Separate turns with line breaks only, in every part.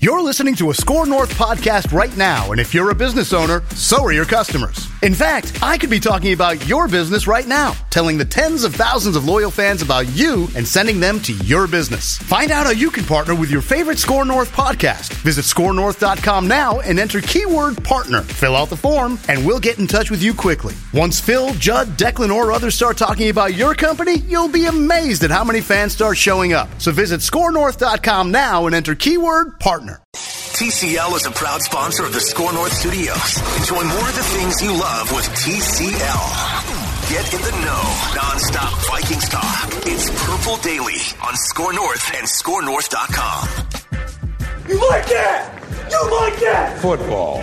You're listening to a Score North podcast right now, and if you're a business owner, so are your customers. In fact, I could be talking about your business right now, telling the tens of thousands of loyal fans about you and sending them to your business. Find out how you can partner with your favorite Score North podcast. Visit scorenorth.com now and enter keyword partner. Fill out the form, and we'll get in touch with you quickly. Once Phil, Judd, Declan, or others start talking about your company, you'll be amazed at how many fans start showing up. So visit scorenorth.com now and enter keyword partner.
TCL is a proud sponsor of the Score North Studios. Enjoy more of the things you love with TCL. Get in the know, non-stop Vikings talk. It's Purple Daily on Score North and ScoreNorth.com.
You like that? You like that?
Football.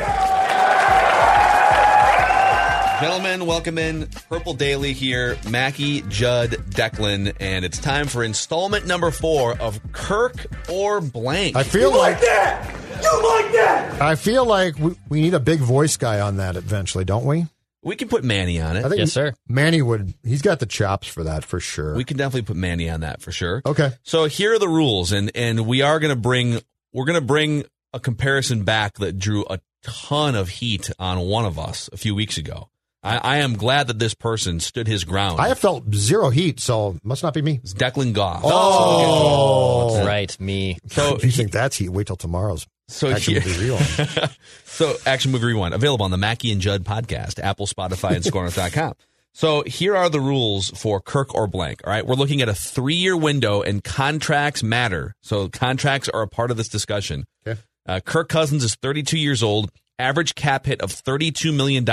Gentlemen, welcome in. Purple Daily here. Mackey, Judd, Declan, and it's time for installment number four of Kirk or Blank.
I feel
You
like
like that? You like that?
I feel like we, we need a big voice guy on that eventually, don't we?
We can put Manny on it.
I
it.
think
Yes, sir.
Manny would. He's got the chops for that for sure.
We can definitely put Manny on that for sure.
okay.
So here are the rules, and and we are going to bring we're going to bring a comparison back that drew a ton of heat on one of us a few weeks ago. I, I am glad that this person stood his ground.
I have felt zero heat, so must not be me.
It's Declan Goff.
Oh,
That's right, me.
So
if you think that's heat, wait till tomorrow's
So
action
here-
movie rewind.
So Action Movie Rewind, available on the Mackey and Judd podcast, Apple, Spotify, and ScoreNorth.com. So here are the rules for Kirk or blank. All right. We're looking at a three year window and contracts matter. So contracts are a part of this discussion.
Okay.
Uh, Kirk Cousins is 32 years old, average cap hit of $32 million,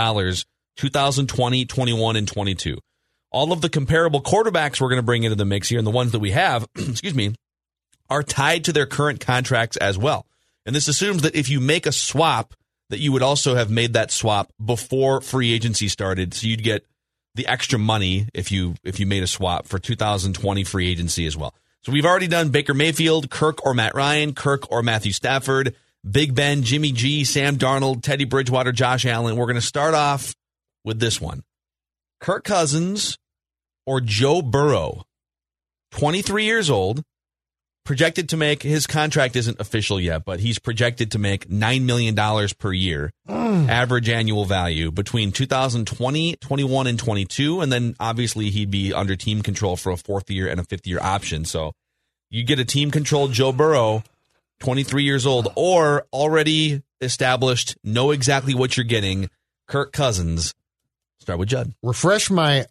2020, 21, and 22. All of the comparable quarterbacks we're going to bring into the mix here and the ones that we have, excuse me, are tied to their current contracts as well. And this assumes that if you make a swap, that you would also have made that swap before free agency started, so you'd get the extra money if you if you made a swap for 2020 free agency as well. So we've already done Baker Mayfield, Kirk or Matt Ryan, Kirk or Matthew Stafford, Big Ben, Jimmy G, Sam Darnold, Teddy Bridgewater, Josh Allen. We're going to start off with this one. Kirk Cousins or Joe Burrow, 23 years old, projected to make his contract isn't official yet, but he's projected to make $9 million per year, mm. average annual value between 2020, 21, and 22. And then obviously he'd be under team control for a fourth year and a fifth year option. So you get a team controlled Joe Burrow, 23 years old, or already established, know exactly what you're getting, Kirk Cousins. Start with Judd.
Refresh my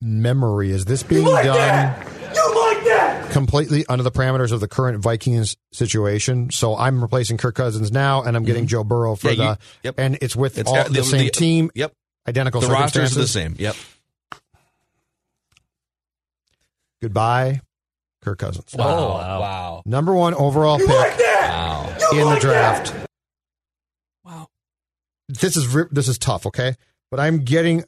memory. Is this being
like
done
that? You like that?
completely under the parameters of the current Vikings situation? So I'm replacing Kirk Cousins now, and I'm getting Joe Burrow for
Mm-hmm. Yeah, you-
the.
yep.
And it's with
It's
all
got
the, same team,
Yep.
identical
The rosters are the same. Yep.
Goodbye, Kirk Cousins.
Wow.
Oh, wow.
Wow.
Number one overall
You
pick
like that?
Wow.
You
in the draft.
that?
Wow.
This is this is tough, okay? But I'm getting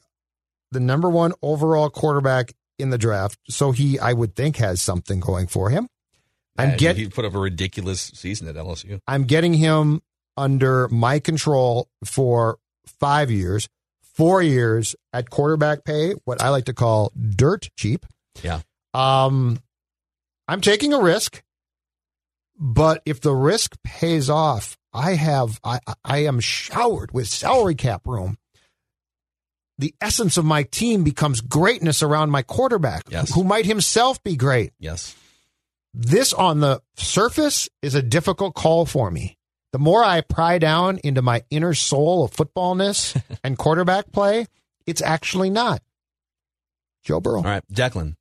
the number one overall quarterback in the draft, so he I would think has something going for him. I'm
Yeah,
get
he put up a ridiculous season at LSU.
I'm getting him under my control for five years, four years at quarterback pay, what I like to call dirt cheap.
Yeah.
Um, I'm taking a risk, but if the risk pays off, I have I I am showered with salary cap room. The essence of my team becomes greatness around my quarterback,
Yes.
who might himself be great.
Yes.
This on the surface is a difficult call for me. The more I pry down into my inner soul of footballness and quarterback play, it's actually not. Joe Burrow.
All right, Declan.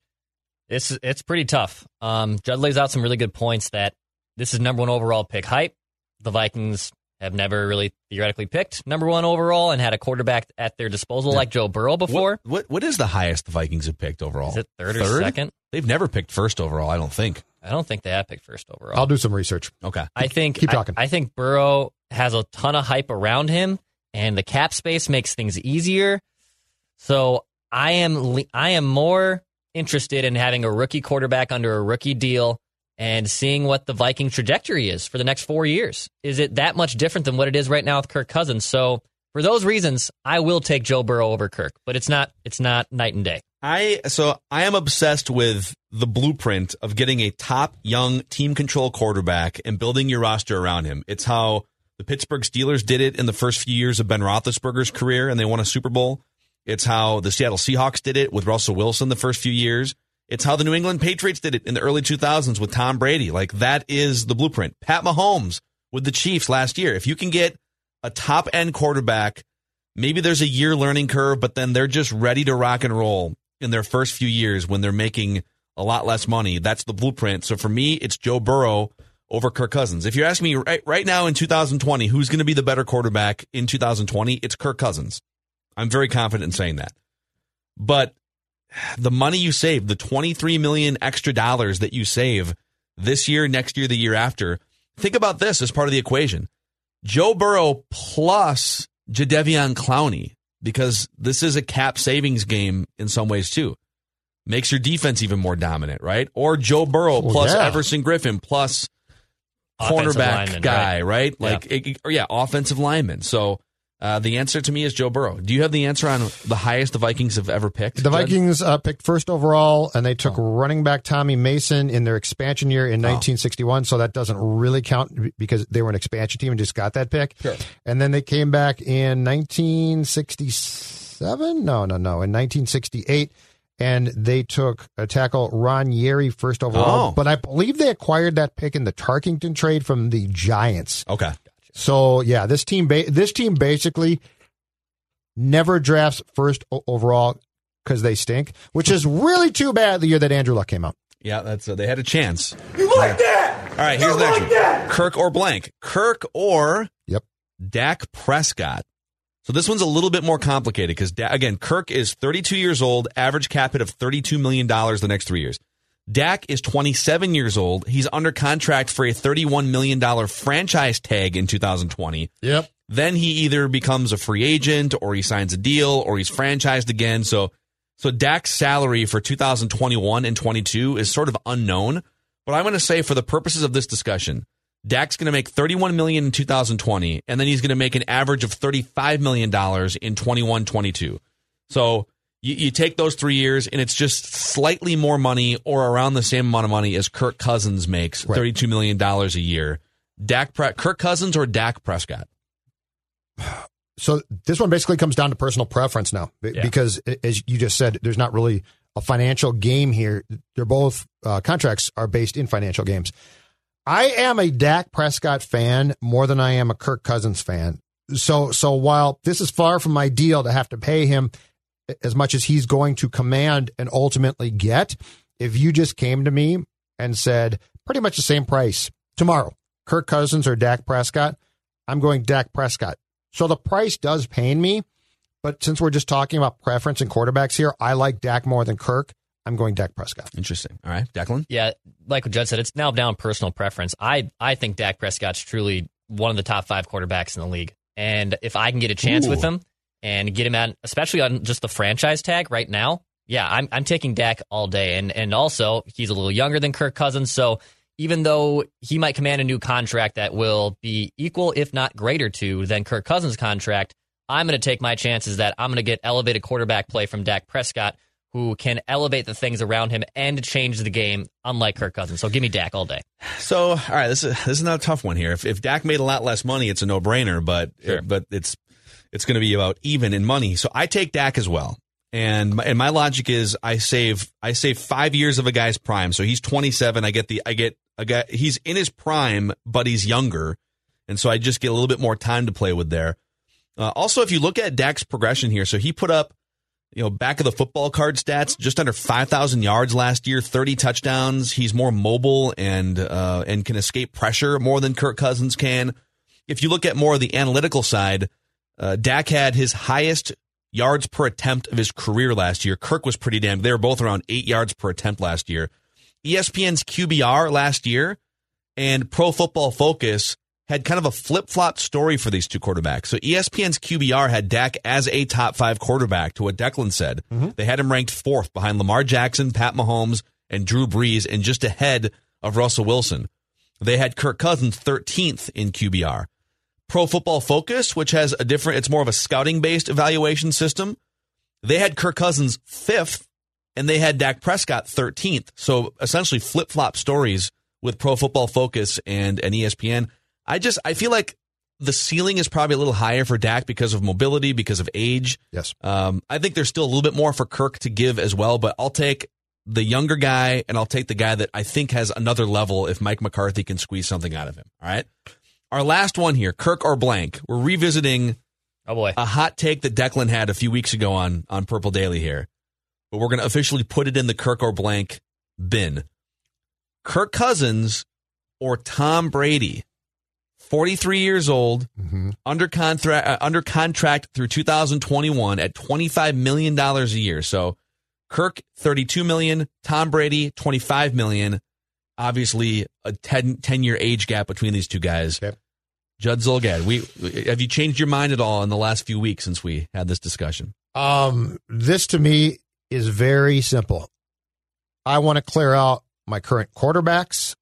It's it's pretty tough. Um, Judd lays out some really good points that this is number one overall pick hype. The Vikings have never really theoretically picked number one overall and had a quarterback at their disposal like Joe Burrow before.
What, what what is the highest the Vikings have picked overall?
Is it third or second?
They've never picked first overall, I don't think.
I don't think they have picked first overall.
I'll do some research.
Okay.
I think
Keep talking.
I, think Burrow has a ton of hype around him, and the cap space makes things easier. So I am I am more interested in having a rookie quarterback under a rookie deal and seeing what the Viking trajectory is for the next four years. Is it that much different than what it is right now with Kirk Cousins? So for those reasons, I will take Joe Burrow over Kirk, but it's not it's not night and day.
I so I am obsessed with the blueprint of getting a top young team control quarterback and building your roster around him. It's how the Pittsburgh Steelers did it in the first few years of Ben Roethlisberger's career, and they won a Super Bowl. It's how the Seattle Seahawks did it with Russell Wilson the first few years. It's how the New England Patriots did it in the early 2000s with Tom Brady. Like that is the blueprint. Pat Mahomes with the Chiefs last year. If you can get a top end quarterback, maybe there's a year learning curve, but then they're just ready to rock and roll in their first few years when they're making a lot less money. That's the blueprint. So for me, it's Joe Burrow over Kirk Cousins. If you're asking me right, right now in 2020, who's going to be the better quarterback in 2020, it's Kirk Cousins. I'm very confident in saying that. But the money you save, the 23 million extra dollars that you save this year, next year, the year after, think about this as part of the equation. Joe Burrow plus Jadeveon Clowney, because this is a cap savings game in some ways too. Makes your defense even more dominant, right? Or Joe Burrow
Well,
plus
yeah.
Everson Griffen plus
Offensive
cornerback
lineman,
guy, right?
Yeah.
Like, it- it- or yeah, offensive lineman. So uh, the answer to me is Joe Burrow. Do you have the answer on the highest the Vikings have ever picked?
The
Judd?
Vikings uh, picked first overall, and they took
Oh.
running back Tommy Mason in their expansion year in 1961. So that doesn't really count because they were an expansion team and just got that pick.
Sure.
And then they came back in 1967. No, no, no. In 1968. And they took a tackle Ron Yary first overall,
Oh.
but I believe they acquired that pick in the Tarkenton trade from the Giants.
Okay.
So yeah, this team ba- this team basically never drafts first o- overall because they stink, which is really too bad. The year that Andrew Luck came out,
Yeah, that's uh, they had a chance.
You like that?
All right, here's
you
the next
like
one.
that?
Kirk or blank. Kirk or
Yep.
Dak Prescott. So this one's a little bit more complicated because da- again, Kirk is 32 years old, average cap hit of 32 million dollars the next three years. Dak is 27 years old. He's under contract for a 31 million dollar franchise tag in 2020.
Yep.
Then he either becomes a free agent or he signs a deal or he's franchised again. So so Dak's salary for 2021 and 22 is sort of unknown, but I'm going to say for the purposes of this discussion, Dak's going to make 31 million in 2020 and then he's going to make an average of 35 million dollars in 21 22. So you, you take those 3 years and it's just slightly more money or around the same amount of money as Kirk Cousins makes,
Right.
32 million dollars a year. Dak Pre- Kirk Cousins or Dak Prescott?
So this one basically comes down to personal preference now,
Yeah.
because as you just said, there's not really a financial game here. They're both uh, contracts are based in financial games. I am a Dak Prescott fan more than I am a Kirk Cousins fan. So so while this is far from ideal to have to pay him as much as he's going to command and ultimately get, if you just came to me and said pretty much the same price tomorrow, Kirk Cousins or Dak Prescott, I'm going Dak Prescott. So the price does pain me, but since we're just talking about preference and quarterbacks here, I like Dak more than Kirk. I'm going Dak Prescott.
Interesting. All right, Declan.
Yeah, like what Judd said, it's now down personal preference. I I think Dak Prescott's truly one of the top five quarterbacks in the league, and if I can get a chance with him and get him at, especially on just the franchise tag right now, yeah, I'm I'm taking Dak all day, and and also he's a little younger than Kirk Cousins, so even though he might command a new contract that will be equal, if not greater to than Kirk Cousins' contract, I'm going to take my chances that I'm going to get elevated quarterback play from Dak Prescott, who can elevate the things around him and change the game, unlike Kirk Cousins. So give me Dak all day.
So, all right, this is this is not a tough one here. If if Dak made a lot less money, it's a no brainer. But
Sure.
but it's it's going to be about even in money. So I take Dak as well. And my, and my logic is I save I save five years of a guy's prime. So he's 27. I get the I get a guy. He's in his prime, but he's younger, and so I just get a little bit more time to play with there. Uh, also, if you look at Dak's progression here, so he put up you know, back of the football card stats, just under 5,000 yards last year, 30 touchdowns. He's more mobile and, uh, and can escape pressure more than Kirk Cousins can. If you look at more of the analytical side, uh, Dak had his highest yards per attempt of his career last year. Kirk was pretty damn, they were both around eight yards per attempt last year. ESPN's QBR last year and Pro Football Focus had kind of a flip flop story for these two quarterbacks. So ESPN's QBR had Dak as a top five quarterback, to what Declan said.
Mm-hmm.
They had him ranked fourth behind Lamar Jackson, Pat Mahomes, and Drew Brees, and just ahead of Russell Wilson. They had Kirk Cousins 13th in QBR. Pro Football Focus, which has a different, it's more of a scouting based evaluation system. They had Kirk Cousins fifth, and they had Dak Prescott 13th. So essentially flip flop stories with Pro Football Focus and, and ESPN. I just I feel like the ceiling is probably a little higher for Dak because of mobility, because of age.
Yes.
Um, I think there's still a little bit more for Kirk to give as well, but I'll take the younger guy and I'll take the guy that I think has another level if Mike McCarthy can squeeze something out of him. All right. Our last one here, Kirk or blank. We're revisiting
Oh boy.
a hot take that Declan had a few weeks ago on on Purple Daily here, but we're going to officially put it in the Kirk or blank bin. Kirk Cousins or Tom Brady, forty three years old,
Mm-hmm.
under contract uh, under contract through 2021 at 25 million dollars a year. So Kirk 32 million, Tom Brady 25 million. Obviously a 10, 10 year age gap between these two guys.
Okay.
Judd Zulgad, we have you changed your mind at all in the last few weeks since we had this discussion?
Um, this to me is very simple. I want to clear out my current quarterbacks.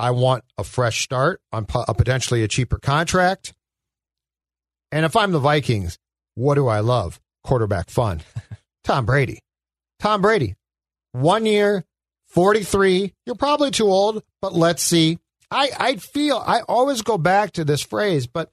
I want a fresh start on po- a potentially a cheaper contract. And if I'm the Vikings, what do I love? Quarterback fun. Tom Brady. Tom Brady. One year, 43. You're probably too old, but let's see. I, I feel, I always go back to this phrase, but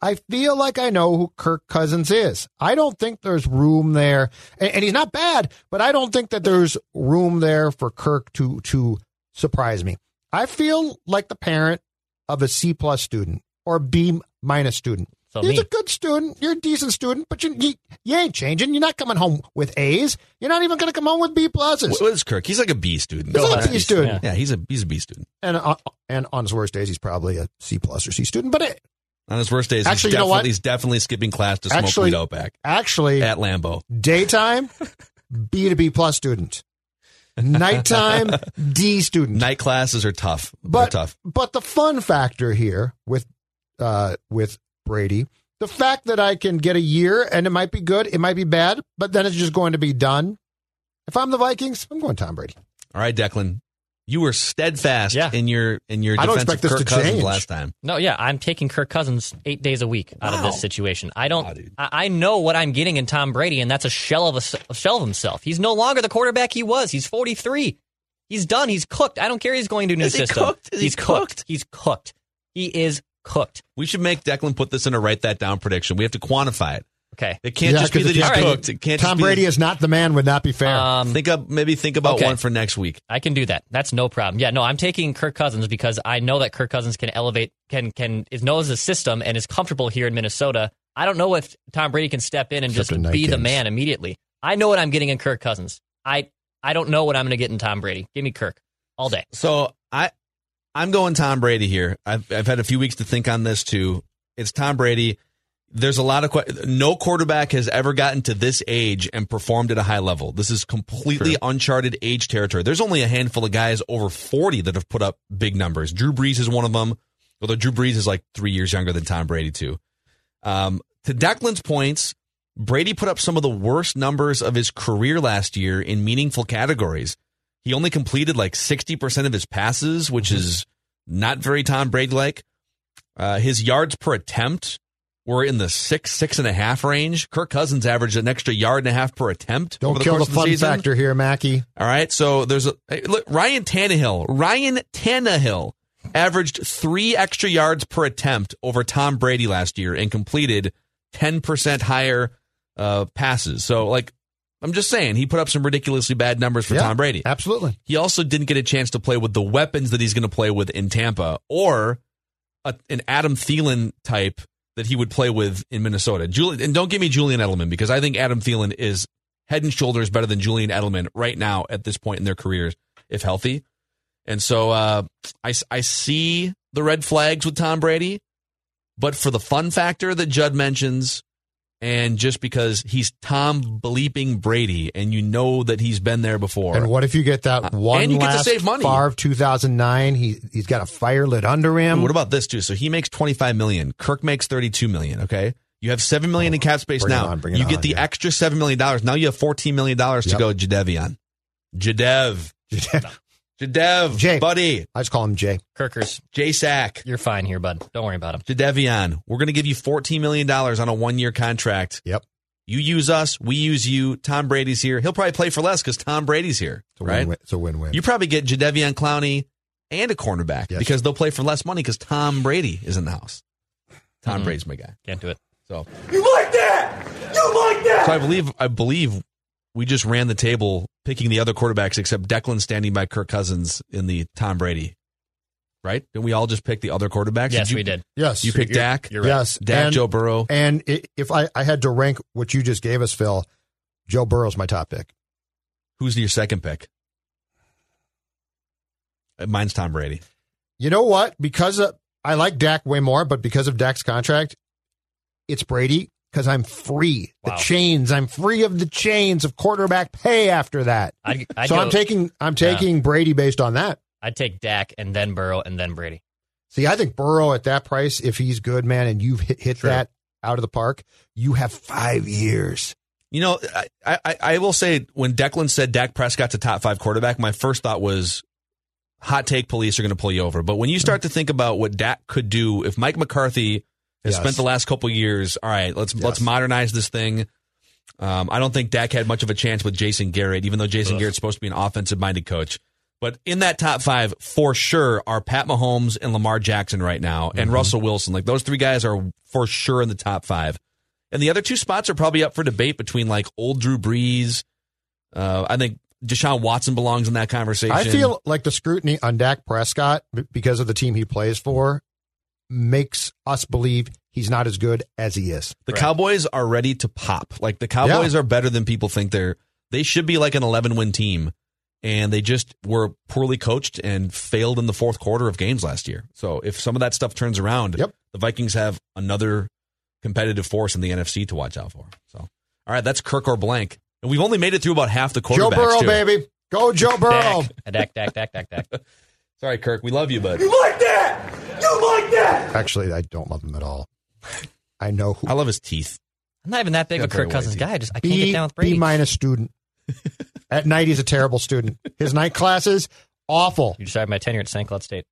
I feel like I know who Kirk Cousins is. I don't think there's room there, and, and he's not bad, but I don't think that there's room there for Kirk to to surprise me. I feel like the parent of a C plus student or B minus student.
So
He's
me.
a good student. You're a decent student, but you, you you ain't changing. You're not coming home with A's. You're not even going to come home with B pluses.
What is Kirk? He's like a B student.
He's like a B student.
Yeah, he's a he's a B student.
And uh, and on his worst days, he's probably a C plus or C student. But it,
On his worst days,
Actually,
he's
you know
definitely,
what?
he's definitely skipping class to smoke
Actually-
weed Outback
actually,
at Lambeau,
daytime B to B plus student, nighttime D student.
Night classes are tough. They're
But
tough.
but the fun factor here with uh with Brady, the fact that I can get a year and it might be good, it might be bad, but then it's just going to be done. If I'm the Vikings, I'm going Tom Brady.
All right, Declan, you were steadfast
Yeah.
in your in your
I don't
defense of
expect this
Kirk
to
Cousins
change.
last time.
No, yeah, I'm taking Kirk Cousins eight days a week out of this situation. I don't.
Wow.
I, I know what I'm getting in Tom Brady, and that's a shell of a shell of himself. He's no longer the quarterback he was. He's 43. He's done. He's cooked. I don't care. He's going to a new
Is he
system.
cooked? Is he
He's
cooked?
He's cooked. He is cooked.
We should make Declan put this in a write that down prediction. We have to quantify it.
Okay.
It can't
Yeah,
just be that
it
he's
can't
cooked. It can't
Tom
just be
Brady is not the man would not be fair.
Um,
think up maybe think about
Okay.
one for next week.
I can do that. That's no problem. Yeah, no, I'm taking Kirk Cousins because I know that Kirk Cousins can elevate, can can is knows the system and is comfortable here in Minnesota. I don't know if Tom Brady can step in and
Except
just
in night
be the man immediately. I know what I'm getting in Kirk Cousins. I I don't know what I'm going to get in Tom Brady. Give me Kirk all day.
So I I'm going Tom Brady here. I've I've had a few weeks to think on this too. It's Tom Brady. There's a lot of que- no quarterback has ever gotten to this age and performed at a high level. This is completely uncharted age territory. There's only a handful of guys over 40 that have put up big numbers. Drew Brees is one of them. Although Drew Brees is like three years younger than Tom Brady too. Um, to Declan's points, Brady put up some of the worst numbers of his career last year in meaningful categories. He only completed like 60% of his passes, which is not very Tom Brady like. Uh, his yards per attempt were in the six, six and a half range. Kirk Cousins averaged an extra yard and a half per attempt.
Don't
over the
kill the fun
season.
factor here, Mackey.
All right. So there's a hey, look, Ryan Tannehill. Ryan Tannehill averaged three extra yards per attempt over Tom Brady last year and completed 10% higher uh, passes. So, like, I'm just saying, he put up some ridiculously bad numbers for
Yeah,
Tom Brady.
Absolutely.
He also didn't get a chance to play with the weapons that he's going to play with in Tampa or a, an Adam Thielen type that he would play with in Minnesota. Julian, and don't give me Julian Edelman because I think Adam Thielen is head and shoulders better than Julian Edelman right now at this point in their careers, if healthy. And so uh, I, I see the red flags with Tom Brady, but for the fun factor that Judd mentions and just because he's Tom bleeping Brady, and you know that he's been there before.
And what if you get that one
Uh, and you get to save money.
Favre 2009? He he's got a fire lit under him.
What about this too? So he makes twenty five million. Kirk makes thirty two million. Okay, you have seven million in cap space
bring it
now.
on,
you get the
yeah.
extra seven million dollars. Now you have fourteen million dollars to
Yep.
go. Jadeveon, Jadev, Jadev,
Jay.
buddy,
I just call him Jay.
Kirkers,
J Sack,
you're fine here, bud. Don't worry about him.
Jadeveon. We're going to give you fourteen million dollars on a one year contract.
Yep.
You use us, we use you. Tom Brady's here. He'll probably play for less because Tom Brady's here,
It's a
right?
win-win. It's a win-win.
You probably get Jadeveon Clowney and a cornerback
Yes.
because they'll play for less money because Tom Brady is in the house. Tom
Mhm.
Brady's my guy.
Can't do it.
So,
You like that? You like that?
so I believe I believe we just ran the table picking the other quarterbacks except Declan standing by Kirk Cousins in the Tom Brady. Right? Didn't we all just pick the other quarterbacks?
Yes,
you,
we did.
yes.
You picked
You're-
Dak,
You're right.
Yes.
Dak,
and,
Joe Burrow.
And i if I, I had to rank what you just gave us, Phil, Joe Burrow's my top pick.
Who's your second pick? Uh, Mine's Tom Brady.
You know what? Because of, I like Dak way more, but because of Dak's contract, it's Brady because I'm free.
Wow.
The chains. I'm free of the chains of quarterback pay after that.
I'd, I'd
so
go-
I'm taking I'm taking Brady based on that.
I'd take Dak and then Burrow and then Brady.
See, I think Burrow at that price, if he's good, man, and you've hit, hit
Sure.
that out of the park, you have five years.
You know, I, I, I will say when Declan said Dak Prescott's a top five quarterback, my first thought was hot take police are going to pull you over. But when you start mm. to think about what Dak could do if Mike McCarthy has
Yes.
spent the last couple years, all right, let's let's modernize this thing. Um, I don't think Dak had much of a chance with Jason Garrett, even though Jason
Ugh.
Garrett's supposed to be an offensive minded coach. But in that top five, for sure, are Pat Mahomes and Lamar Jackson right now, and Russell Wilson. Like those three guys are for sure in the top five. And the other two spots are probably up for debate between like old Drew Brees. Uh, I think Deshaun Watson belongs in that conversation.
I feel like the scrutiny on Dak Prescott because of the team he plays for makes us believe he's not as good as he is.
the
Right.
Cowboys are ready to pop. Like the Cowboys are better than people think they're. They should be like an 11 win team, and they just were poorly coached and failed in the fourth quarter of games last year. So if some of that stuff turns around,
Yep.
the Vikings have another competitive force in the NFC to watch out for. So all right, that's Kirk or blank, and we've only made it through about half the quarterbacks.
Joe Burrow,
too.
baby. Go Joe Burrow.
Dak, Dak, Dak, Dak, Dak, Dak.
Sorry, Kirk, we love you, but
You like that? You like that?
Actually, I don't love him at all. I know who.
I love his teeth.
I'm not even that big of a Kirk Cousins
white.
guy. I just I can't
B,
get down with Brady.
B minus student. At night, he's a terrible student. His night classes, awful.
You described my tenure at St. Cloud State.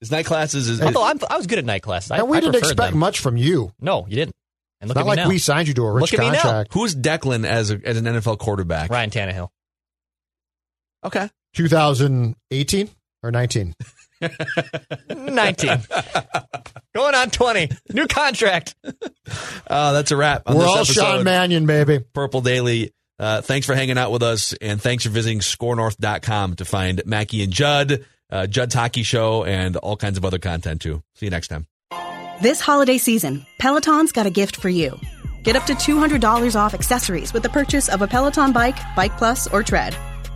His night classes is.
Although I'm, I was good at night classes. I,
and we
I
didn't expect
them.
much from you.
No, you didn't. And look
Not
at me
like
now.
we signed you to a rich
Look at me now.
contract.
Who's Declan as a, as an NFL quarterback?
Ryan Tannehill.
Okay.
2018 or 19?
19. Going on 20. New contract.
Uh, that's a wrap. On
We're
this
all. Sean Mannion, baby.
Purple Daily. Uh, thanks for hanging out with us, and thanks for visiting scorenorth.com to find Mackey and Judd, uh, Judd's Hockey Show, and all kinds of other content too. See you next time.
This holiday season, Peloton's got a gift for you. Get up to $200 off accessories with the purchase of a Peloton bike, Bike Plus, or Tread.